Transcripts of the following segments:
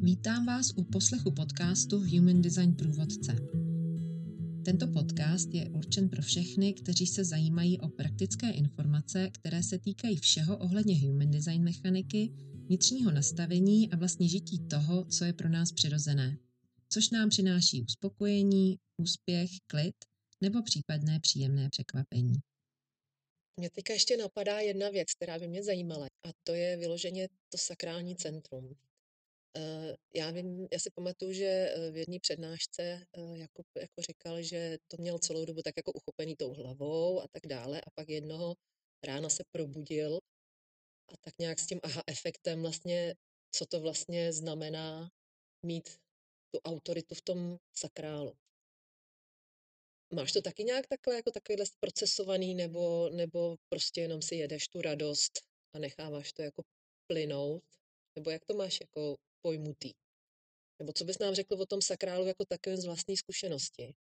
Vítám vás u poslechu podcastu Human Design Průvodce. Tento podcast je určen pro všechny, kteří se zajímají o praktické informace, které se týkají všeho ohledně human design mechaniky, vnitřního nastavení a vlastně žití toho, co je pro nás přirozené, což nám přináší uspokojení, úspěch, klid nebo případné příjemné překvapení. Mě teďka ještě napadá jedna věc, která by mě zajímala, a to je vyloženě to sakrální centrum. Eh, já vím, já si pamatuju, že eh, v jedné přednášce eh, Jakub jako říkal, že to měl celou dobu tak jako uchopený tou hlavou a tak dále a pak jednoho rána se probudil a tak nějak s tím aha efektem vlastně, co to vlastně znamená mít tu autoritu v tom sakrálu. Máš to taky nějak takhle, jako takovýhle procesovaný, nebo, nebo prostě jenom si jedeš tu radost a necháváš to jako plynout? Nebo jak to máš jako pojmutý? Nebo co bys nám řekl o tom sakrálu jako takovém z vlastní zkušenosti?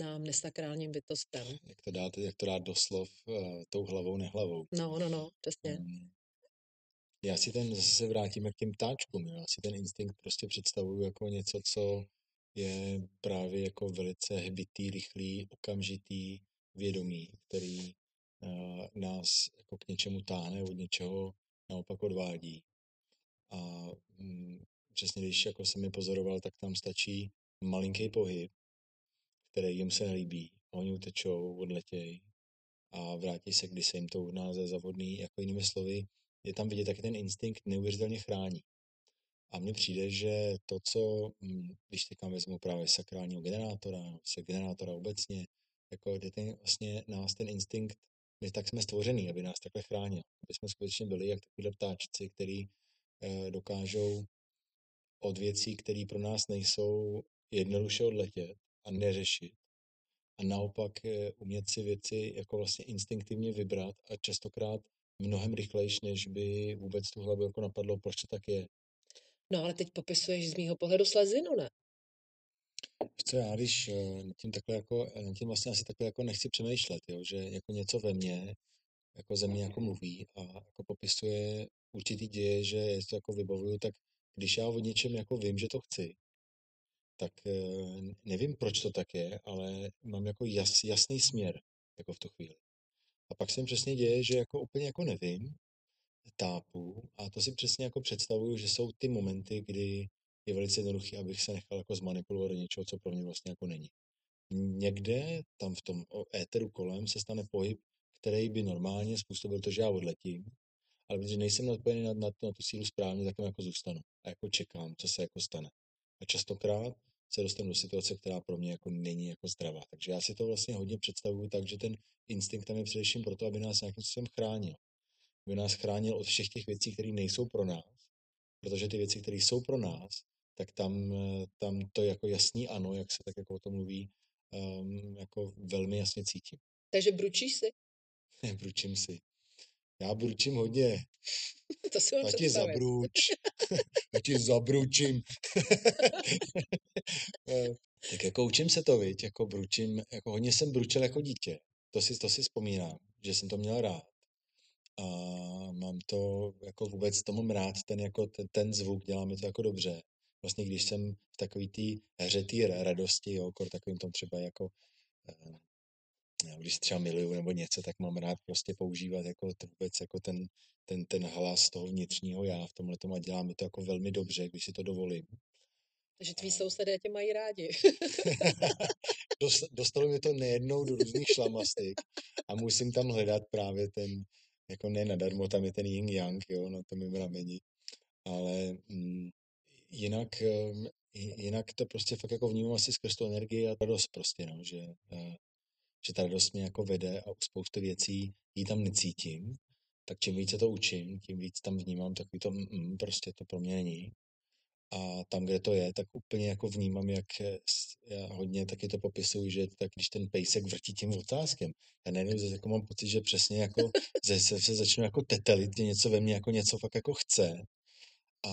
Nám nesakrálním bytostem. Jak to dát, jak to dát doslov uh, tou hlavou, nehlavou. No, no, no, přesně. Um, já si ten, zase se vrátím k těm ptáčkům, já si ten instinkt prostě představuju jako něco, co je právě jako velice hbitý, rychlý, okamžitý vědomí, který uh, nás jako k něčemu táhne, od něčeho naopak odvádí. A mm, přesně když jako jsem je pozoroval, tak tam stačí malinký pohyb, který jim se nelíbí. Oni utečou, odletějí a vrátí se, když se jim to udná za zavodný. Jako jinými slovy, je tam vidět taky ten instinkt neuvěřitelně chrání. A mně přijde, že to, co, mm, když teďka vezmu právě sakrálního generátora, se generátora obecně, jako je ten, vlastně nás ten instinkt, my tak jsme stvořený, aby nás takhle chránil. Aby jsme skutečně byli jak takovýhle ptáčci, který eh, dokážou od věcí, které pro nás nejsou jednoduše odletět a neřešit. A naopak eh, umět si věci jako vlastně instinktivně vybrat a častokrát mnohem rychlejš, než by vůbec tu hlavu jako napadlo, proč to tak je. No ale teď popisuješ z mýho pohledu slezinu, ne? Co já, když eh, tím takhle jako, tím vlastně asi takhle jako nechci přemýšlet, jo, že jako něco ve mně, jako ze mě jako mluví a jako popisuje určitý děje, že to jako vybavuju, tak když já o něčem jako vím, že to chci, tak eh, nevím, proč to tak je, ale mám jako jas, jasný směr jako v tu chvíli. A pak se mi přesně děje, že jako úplně jako nevím, tápu a to si přesně jako představuju, že jsou ty momenty, kdy je velice jednoduchý, abych se nechal jako zmanipulovat do něčeho, co pro mě vlastně jako není. Někde tam v tom éteru kolem se stane pohyb, který by normálně způsobil to, že já odletím, ale protože nejsem napojený na, na, na tu sílu správně, tak tam jako zůstanu a jako čekám, co se jako stane. A častokrát se dostanu do situace, která pro mě jako není jako zdravá. Takže já si to vlastně hodně představuju tak, že ten instinkt tam je především proto, aby nás nějakým způsobem chránil. Aby nás chránil od všech těch věcí, které nejsou pro nás. Protože ty věci, které jsou pro nás, tak tam, tam to jako jasný ano, jak se tak jako o tom mluví, um, jako velmi jasně cítím. Takže bručíš si? Bručím si. Já bručím hodně. to si mám ti zabruč. Já ti zabručím. Eh, tak jako učím se to, viď? Jako bručím, jako hodně jsem bručil jako dítě. To si, to si vzpomínám, že jsem to měl rád. A mám to, jako vůbec tomu mám rád, ten, jako ten, ten zvuk, dělá mi to jako dobře. Vlastně když jsem v takový té hře té radosti, jo, takovým tom třeba jako eh, když třeba miluju nebo něco, tak mám rád prostě používat jako to vůbec jako ten, ten, ten hlas toho vnitřního já v tomhle tom a dělá mi to jako velmi dobře, když si to dovolím. Takže tví sousedé tě mají rádi. Dostalo mi to nejednou do různých šlamastik a musím tam hledat právě ten, jako ne nadarmo, tam je ten yin yang, jo, na tom mém rameni. Ale mm, jinak, um, jinak to prostě fakt jako vnímám asi skrz tu energii a radost prostě, no, že uh, že ta radost mě jako vede a u spousty věcí ji tam necítím, tak čím více to učím, tím víc tam vnímám takový to, mm, prostě to pro mě není. A tam, kde to je, tak úplně jako vnímám, jak já hodně taky to popisuju, že tak když ten pejsek vrtí tím otázkem, já najednou zase jako mám pocit, že přesně jako se, se začnu jako tetelit, že něco ve mně jako něco fakt jako chce. A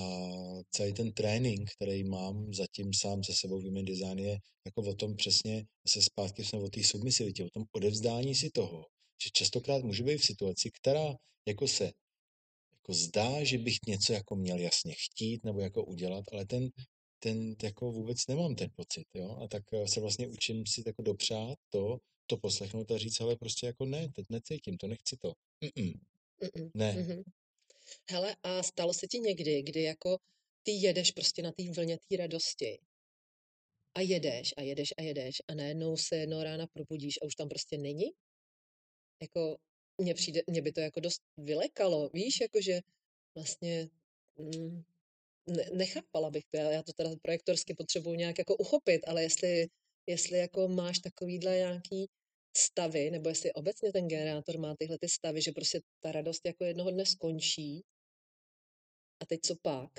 celý ten trénink, který mám zatím sám se sebou v Human Design je jako o tom přesně, se zpátky jsme o té submisivitě, o tom odevzdání si toho, že častokrát můžu být v situaci, která jako se jako zdá, že bych něco jako měl jasně chtít nebo jako udělat, ale ten, ten jako vůbec nemám ten pocit, jo, a tak eh, se vlastně učím si jako dopřát to, to poslechnout a říct, ale prostě jako ne, teď necítím to, nechci to. Mm-mm. Mm-mm. Ne. Mhm. Hele, a stalo se ti někdy, kdy jako ty jedeš prostě na té vlně té radosti a jedeš a jedeš a jedeš a najednou se jednou rána probudíš a už tam prostě není? Jako mně přijde, mě by to jako dost vylekalo, víš, jakože vlastně mm, ne, nechápala bych to, já, já to teda projektorsky potřebuji nějak jako uchopit, ale jestli, jestli jako máš takovýhle nějaký stavy, nebo jestli obecně ten generátor má tyhle ty stavy, že prostě ta radost jako jednoho dne skončí a teď co pak?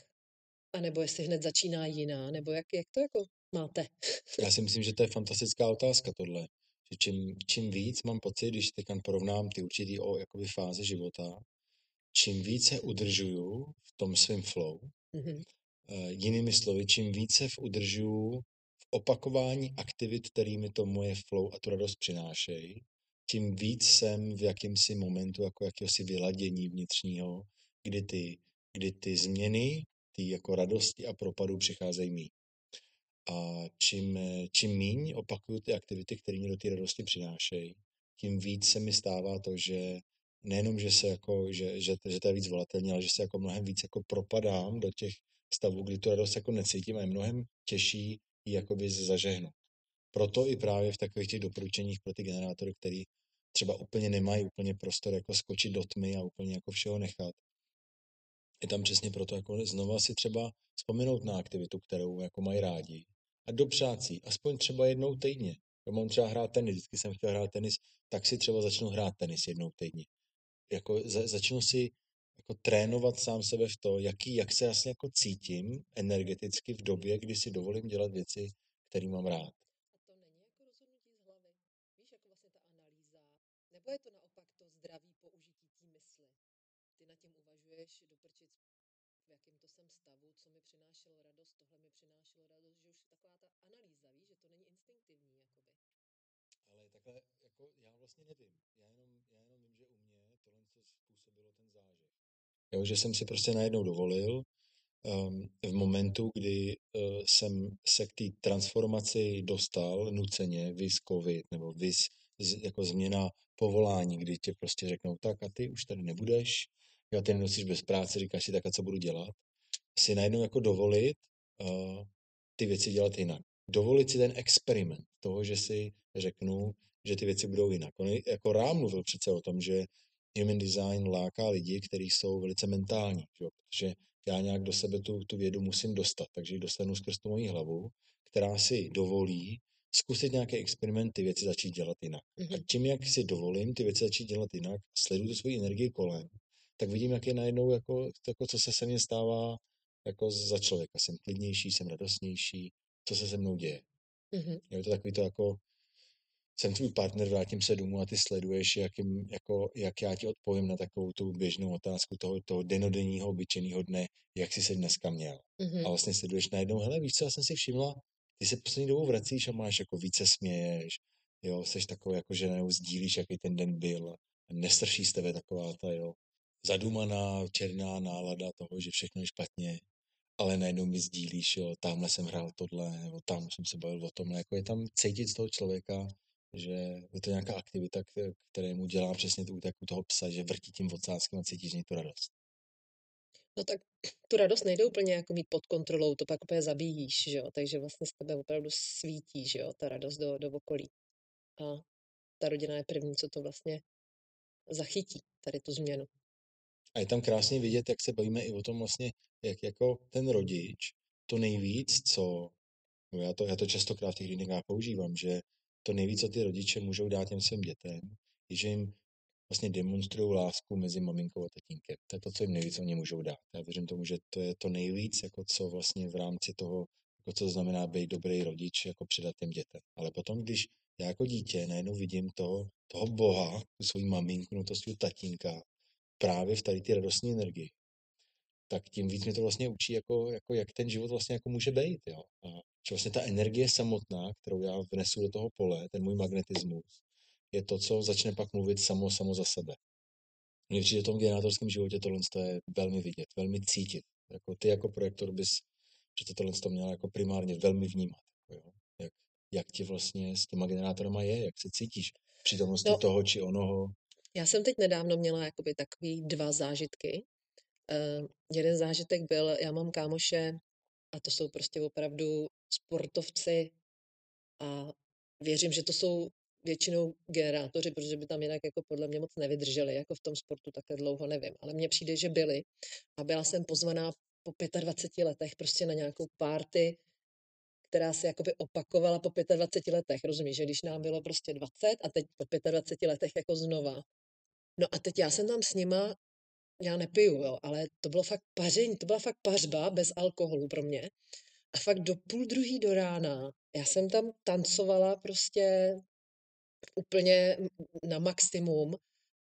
A nebo jestli hned začíná jiná, nebo jak, jak to jako máte? Já si myslím, že to je fantastická otázka tohle. Že čím, čím víc mám pocit, když teď porovnám ty určitý o jakoby fáze života, čím více udržuju v tom svém flow, Mhm. uh, jinými slovy, čím více v udržuju v opakování aktivit, kterými to moje flow a tu radost přinášejí, tím víc jsem v jakýmsi momentu jako jakéhosi vyladění vnitřního, kdy ty, kdy ty změny, ty jako radosti a propadu přicházejí mý. A čím, čím míň opakuju ty aktivity, které mě do té radosti přinášejí, tím víc se mi stává to, že nejenom, že se jako, že, že, že to je víc volatelní, ale že se jako mnohem víc jako propadám do těch stavů, kdy tu radost jako necítím a je mnohem těžší ji jakoby zažehnout. Proto i právě v takových těch doporučeních pro ty generátory, který třeba úplně nemají úplně prostor jako skočit do tmy a úplně jako všeho nechat, je tam přesně proto jako znova si třeba vzpomenout na aktivitu, kterou jako mají rádi a dopřát si, aspoň třeba jednou týdně. Já mám třeba hrát tenis, vždycky jsem chtěl hrát tenis, tak si třeba začnu hrát tenis jednou týdně. Jako za, začnu si jako trénovat sám sebe v to, jaký, jak se vlastně jako cítím energeticky v době, kdy si dovolím dělat věci, které mám rád. A to není jako rozhodnutí z hlavy? Víš, jako vlastně ta analýza? Nebo je to naopak to zdravý použití té mysli? Ty nad tím uvažuješ, doprčit, v jakém to jsem stavu, co mi přinášelo radost, tohle mi přinášelo radost, že už taková ta analýza, víš, že to není instinktivní, jakoby. Ale takhle, jako já vlastně nevím. Já jenom, já jenom vím, že u mě tohle co způsobilo ten zážeh. Jo, že jsem si prostě najednou dovolil um, v momentu, kdy uh, jsem se k té transformaci dostal nuceně, vys covid, nebo vys jako změna povolání, kdy tě prostě řeknou, tak a ty už tady nebudeš, jo, ty nenosíš bez práce, říkáš si tak a co budu dělat, si najednou jako dovolit uh, ty věci dělat jinak. Dovolit si ten experiment toho, že si řeknu, že ty věci budou jinak. On jako rám mluvil přece o tom, že human design láká lidi, kteří jsou velice mentální, že? protože já nějak do sebe tu, tu vědu musím dostat, takže ji dostanu skrz tu moji hlavu, která si dovolí zkusit nějaký experiment, ty věci začít dělat jinak. Mhm. A tím, jak si dovolím ty věci začít dělat jinak, sleduju tu svoji energii kolem, tak vidím, jak je najednou, jako, jako co se se mně stává jako za člověka. Jsem klidnější, jsem radostnější, co se se mnou děje. Mhm. Je to takový to jako, jsem tvůj partner, vrátím se domů a ty sleduješ, jak, jim, jako, jak já ti odpovím na takovou tu běžnou otázku toho, toho denodenního, obyčejného dne, jak jsi se dneska měl. Mhm. A vlastně sleduješ najednou, hele, víš co, já jsem si všimla, ty se poslední dobou vracíš a máš jako více směješ, jo, seš takový, jako že najednou sdílíš, jaký ten den byl, nestrší z tebe taková ta, jo, zadumaná, černá nálada toho, že všechno je špatně, ale najednou mi sdílíš, jo, tamhle jsem hrál tohle, nebo tam jsem se bavil o tomhle, jako je tam cítit z toho člověka, že je to nějaká aktivita, které, které mu dělá přesně tu jako toho psa, že vrtí tím ocáskem a cítíš z něj tu radost. No tak tu radost nejde úplně jako mít pod kontrolou, to pak úplně zabíjíš, že jo, takže vlastně z tebe opravdu svítí, že jo, ta radost do, do okolí. A ta rodina je první, co to vlastně zachytí, tady tu změnu. A je tam krásně vidět, jak se bavíme i o tom vlastně, jak jako ten rodič, to nejvíc, co, no já to, já to častokrát v těch klinikách používám, že to nejvíc, co ty rodiče můžou dát těm svým dětem, je, že jim vlastně demonstrují lásku mezi maminkou a tatínkem. To je to, co jim nejvíc oni můžou dát. Já věřím tomu, že to je to nejvíc, jako co vlastně v rámci toho, jako co znamená být dobrý rodič, jako předat těm dětem. Ale potom, když já jako dítě najednou vidím toho, toho boha, tu svoji maminku, no to svého tatínka, právě v tady ty radostní energii, tak tím víc mě to vlastně učí, jako, jako jak ten život vlastně jako může být. Jo? A že vlastně ta energie samotná, kterou já vnesu do toho pole, ten můj magnetismus, je to, co začne pak mluvit samo, samo za sebe. Mně přijde v tom generátorském životě tohle je velmi vidět, velmi cítit. Jako ty jako projektor bys že tohle to měl jako primárně velmi vnímat. Jako jo? Jak, jak ti vlastně s těma generátorama je, jak se cítíš přítomnosti no, toho či onoho. Já jsem teď nedávno měla jakoby takový dva zážitky. Uh, jeden zážitek byl, já mám kámoše a to jsou prostě opravdu sportovci a věřím, že to jsou většinou generátoři, protože by tam jinak jako podle mě moc nevydrželi, jako v tom sportu takhle dlouho, nevím. Ale mně přijde, že byli a byla jsem pozvaná po 25 letech prostě na nějakou párty, která se jakoby opakovala po 25 letech, rozumíš, že když nám bylo prostě 20 a teď po 25 letech jako znova. No a teď já jsem tam s nima, já nepiju, jo, ale to bylo fakt paření, to byla fakt pařba bez alkoholu pro mě. A fakt do půl druhý do rána, já jsem tam tancovala prostě úplně na maximum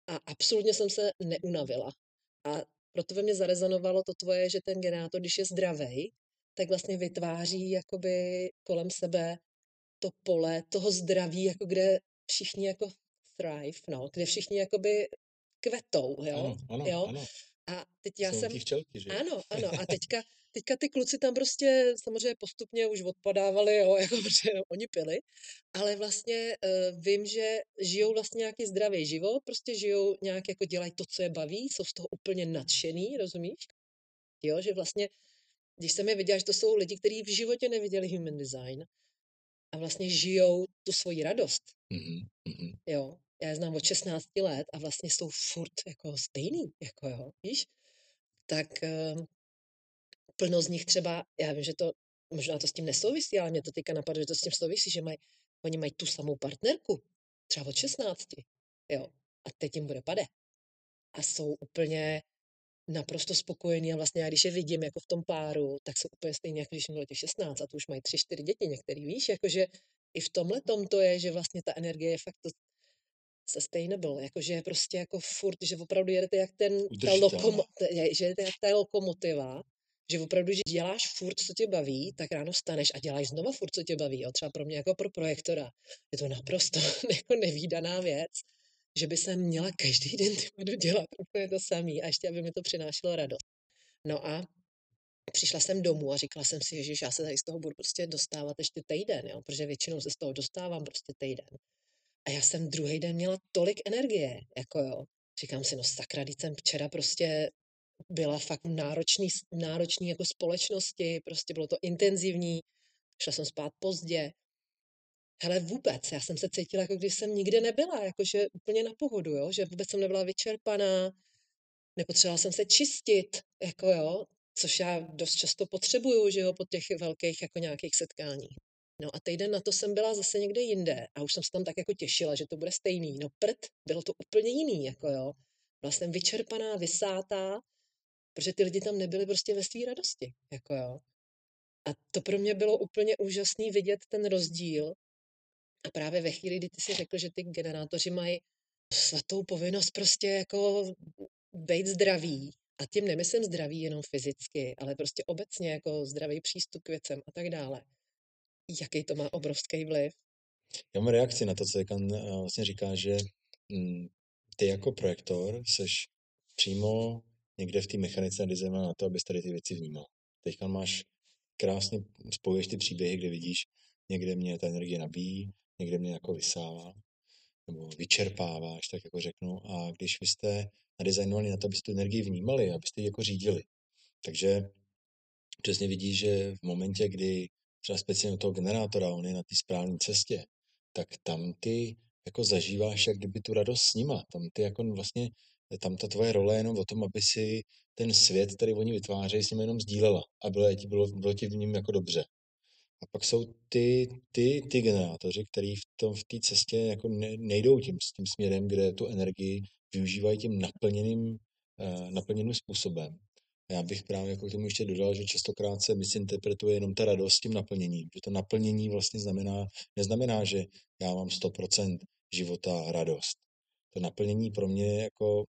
a absolutně jsem se neunavila. A proto ve mně zarezonovalo to tvoje, že ten generátor, když je zdravý, tak vlastně vytváří jakoby kolem sebe to pole toho zdraví, jako kde všichni jako thrive, no, kde všichni jakoby kvetou, jo? Ano, ano, jo? ano. A teď já Jsou jsem... včelky, že? Ano, ano. A teďka, teďka ty kluci tam prostě samozřejmě postupně už odpadávali, jo, jako, protože oni pili, ale vlastně uh, vím, že žijou vlastně nějaký zdravý život, prostě žijou nějak jako dělají to, co je baví, jsou z toho úplně nadšený, rozumíš? Jo, že vlastně, když jsem je viděla, že to jsou lidi, kteří v životě neviděli human design a vlastně žijou tu svoji radost. Mm-hmm. Jo, já je znám od 16 let a vlastně jsou furt jako stejný, jako jo, víš? Tak uh, plno z nich třeba, já vím, že to možná to s tím nesouvisí, ale mě to teďka napadlo, že to s tím souvisí, že mají, oni mají tu samou partnerku, třeba od 16, jo, a teď jim bude pade. A jsou úplně naprosto spokojení a vlastně já když je vidím jako v tom páru, tak jsou úplně stejně, jako když bylo těch 16 a tu už mají tři, čtyři děti některý, víš, jakože i v tomhle tom to je, že vlastně ta energie je fakt to sustainable, jakože je prostě jako furt, že opravdu jedete jak ten, ta lokomo, že jedete jak ta lokomotiva, že opravdu, že děláš furt, co tě baví, tak ráno staneš a děláš znova furt, co tě baví. Jo? Třeba pro mě jako pro projektora je to naprosto jako nevýdaná věc, že by se měla každý den ty dělat úplně to samý a ještě, aby mi to přinášelo radost. No a přišla jsem domů a říkala jsem si, že já se tady z toho budu prostě dostávat ještě týden, jo? protože většinou se z toho dostávám prostě týden. A já jsem druhý den měla tolik energie, jako jo. Říkám si, no sakra, jsem včera prostě byla fakt náročný, náročný jako společnosti, prostě bylo to intenzivní, šla jsem spát pozdě. Hele, vůbec, já jsem se cítila, jako když jsem nikde nebyla, jakože úplně na pohodu, jo? že vůbec jsem nebyla vyčerpaná, nepotřebovala jsem se čistit, jako jo, což já dost často potřebuju, že jo, po těch velkých jako nějakých setkáních. No a týden na to jsem byla zase někde jinde a už jsem se tam tak jako těšila, že to bude stejný. No prd, bylo to úplně jiný, jako jo. Byla jsem vyčerpaná, vysátá, protože ty lidi tam nebyli prostě ve své radosti, jako jo. A to pro mě bylo úplně úžasný vidět ten rozdíl. A právě ve chvíli, kdy ty si řekl, že ty generátoři mají svatou povinnost prostě jako být zdraví. A tím nemyslím zdraví jenom fyzicky, ale prostě obecně jako zdravý přístup k věcem a tak dále jaký to má obrovský vliv. Já mám reakci na to, co Jekan eh, vlastně říká, že mm, ty jako projektor seš přímo někde v té mechanice designu na to, abys tady ty věci vnímal. Teďka máš krásně spojuješ ty příběhy, kde vidíš, někde mě ta energie nabíjí, někde mě jako vysává, nebo vyčerpáváš, tak jako řeknu. A když vy jste nadizajnovali na to, abyste tu energii vnímali, abyste ji jako řídili. Takže přesně vidíš, že v momentě, kdy třeba speciálně toho generátora, on je na té správné cestě, tak tam ty jako zažíváš jak kdyby tu radost s nima. Tam ty jako vlastně, tam ta tvoje role je jenom o tom, aby si ten svět, který oni vytvářejí, s nimi jenom sdílela a bylo, bylo, bylo ti v ním jako dobře. A pak jsou ty, ty, ty generátoři, kteří v tom v té cestě jako ne, nejdou tím, tím směrem, kde tu energii využívají tím naplněným, uh, naplněným způsobem. Já bych právě jako k tomu ještě dodal, že častokrát se misinterpretuje jenom ta radost s tím naplněním. Že to naplnění vlastně znamená, neznamená, že já mám 100% života radost. To naplnění pro mě jako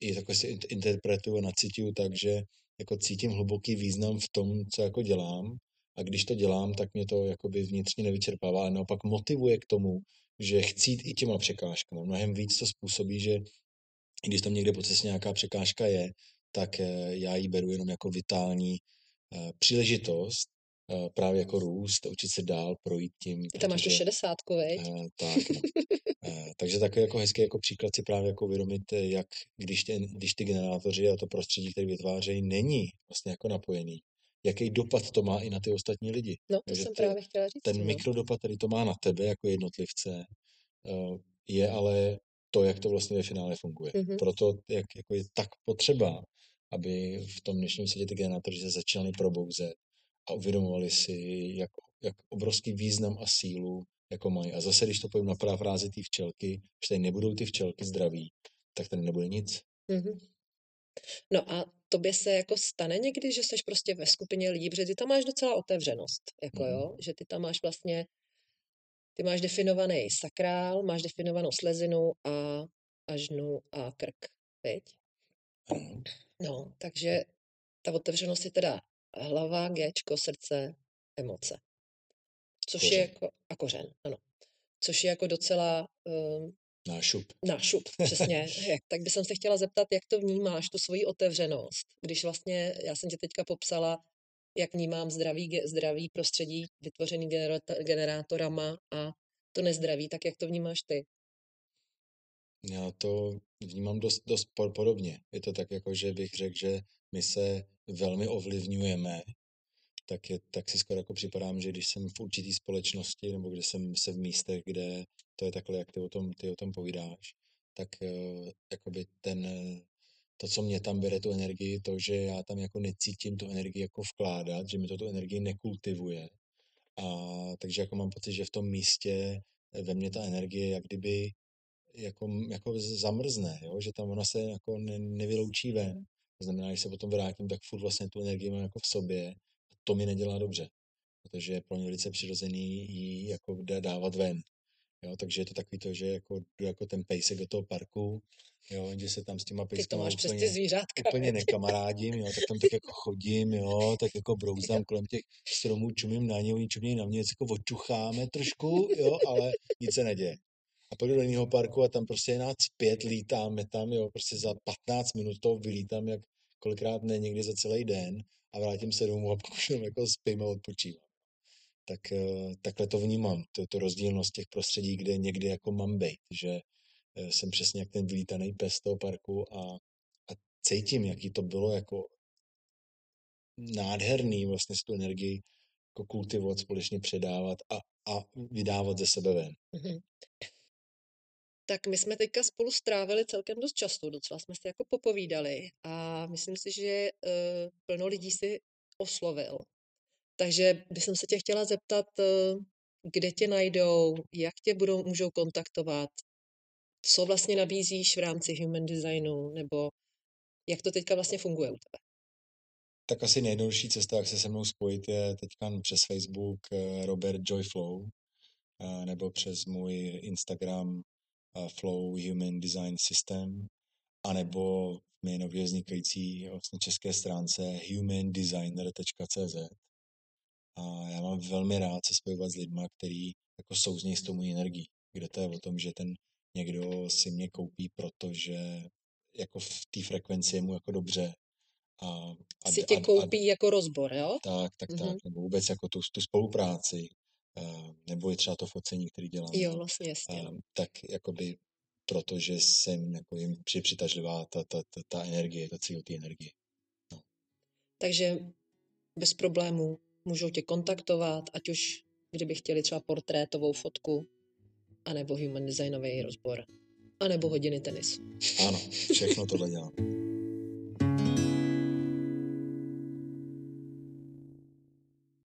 i takhle si interpretuju a nacituju tak, že jako cítím hluboký význam v tom, co jako dělám a když to dělám, tak mě to jakoby vnitřně nevyčerpává, ale naopak motivuje k tomu, že chci jít i těma překážkama. Mnohem víc to způsobí, že když tam někde po cestě nějaká překážka je, tak eh, já ji beru jenom jako vitální eh, příležitost eh, právě jako růst, učit se dál, projít tím. Ty tam máš tu šedesátku, veď? tak, no. takže takový jako hezký jako příklad si právě jako uvědomit, jak když, ten, když ty generátoři a to prostředí, které vytvářejí, není vlastně jako napojený, jaký dopad to má i na ty ostatní lidi. No, to jsem ty, právě chtěla říct. Ten no. mikrodopad, který to má na tebe jako jednotlivce, je ale to, jak to vlastně ve finále funguje. Mm-hmm. Proto jak, jako je tak potřeba, aby v tom dnešním světě ty generátoři se začínali probouzet a uvědomovali si, jak, jak obrovský význam a sílu jako mají. A zase, když to pojím na parafrázi té včelky, že tady nebudou ty včelky zdraví, tak tady nebude nic. Mm-hmm. No a tobě se jako stane někdy, že jsi prostě ve skupině lidí, protože ty tam máš docela otevřenost, jako mm. jo, že ty tam máš vlastně ty máš definovaný sakrál, máš definovanou slezinu a, a žnu a krk, viď? No, takže ta otevřenost je teda hlava, géčko, srdce, emoce. Což kořen. je jako, a kořen, ano. Což je jako docela... Um, nášup. Nášup, přesně. tak bych se chtěla zeptat, jak to vnímáš, tu svoji otevřenost, když vlastně, já jsem tě teďka popsala, jak vnímám zdravý, zdravý prostředí vytvořený generátorama a to nezdraví, tak jak to vnímáš ty? Já to vnímám dost, dost podobně. Je to tak, jako že bych řekl, že my se velmi ovlivňujeme, tak, je, tak si skoro jako připadám, že když jsem v určitý společnosti nebo kde jsem se v místech, kde to je takhle, jak ty o tom, ty o tom povídáš, tak uh, jakoby ten, to, co mě tam bere tu energii, to, že já tam jako necítím tu energii jako vkládat, že mi to tu energii nekultivuje. A takže jako mám pocit, že v tom místě ve mně ta energie jak kdyby jako, jako zamrzne, jo? že tam ona se jako ne, nevyloučí ven. To znamená, když se potom vrátím, tak furt vlastně tu energii mám jako v sobě a to mi nedělá dobře, protože je pro mě velice přirozený ji jako dávat ven. Jo, takže je to takový to, že jako, jdu jako ten pejsek do toho parku, jo, že se tam s těma pejskama úplně, ty zvířátka, úplně nekamarádím, jo, tak tam tak jako chodím, jo, tak jako brouzdám kolem těch stromů, čumím na ně, oni čumí na mě, jako očucháme trošku, jo, ale nic se neděje. A pak jdu do jiného parku a tam prostě je nás pět, lítáme tam, jo, prostě za 15 minut to vylítám, jak kolikrát ne, někdy za celý den a vrátím se domů a pak už jako spím a odpočívám tak eh, takhle to vnímám, to, to rozdílnost těch prostředí, kde někdy jako mám být, že eh, jsem přesně jak ten vylítaný pes toho parku a, a cítím, jaký to bylo jako nádherný vlastně tu energii jako kultivovat, společně předávat a, a vydávat ze sebe ven. Mm-hmm. Tak my jsme teďka spolu strávili celkem dost času, docela jsme si jako popovídali a myslím si, že uh, plno lidí si oslovil takže bych se tě chtěla zeptat, eh, kde tě najdou, jak tě budou, můžou kontaktovat, co vlastně nabízíš v rámci human designu, nebo jak to teďka vlastně funguje u tebe? Tak asi nejjednodušší cesta, jak se se mnou spojit, je teďka přes Facebook eh, Robert Joyflow, eh, nebo přes můj Instagram Flow Human Design System, anebo mé nově vznikající vlastně české stránce humandesigner.cz. A já mám velmi rád se spojovat s lidmi, kteří jako souznějí s tomu energií, kde to je o tom, že ten někdo si mě koupí, protože jako v té frekvenci je mu jako dobře. A, a, si tě koupí a, jako rozbor, jo? Tak, tak, mm-hmm. tak. Nebo vůbec jako tu, tu spolupráci, nebo je třeba to focení, který dělám. Jo, vlastně jasně. Uh, tak jakoby protože jsem jako jim přitažlivá ta, ta, ta, ta energie, ta cíl té energie. No. Takže bez problémů můžou tě kontaktovat, ať už kdyby chtěli třeba portrétovou fotku, anebo human designový rozbor, anebo hodiny tenisu. Ano, všechno tohle dělám.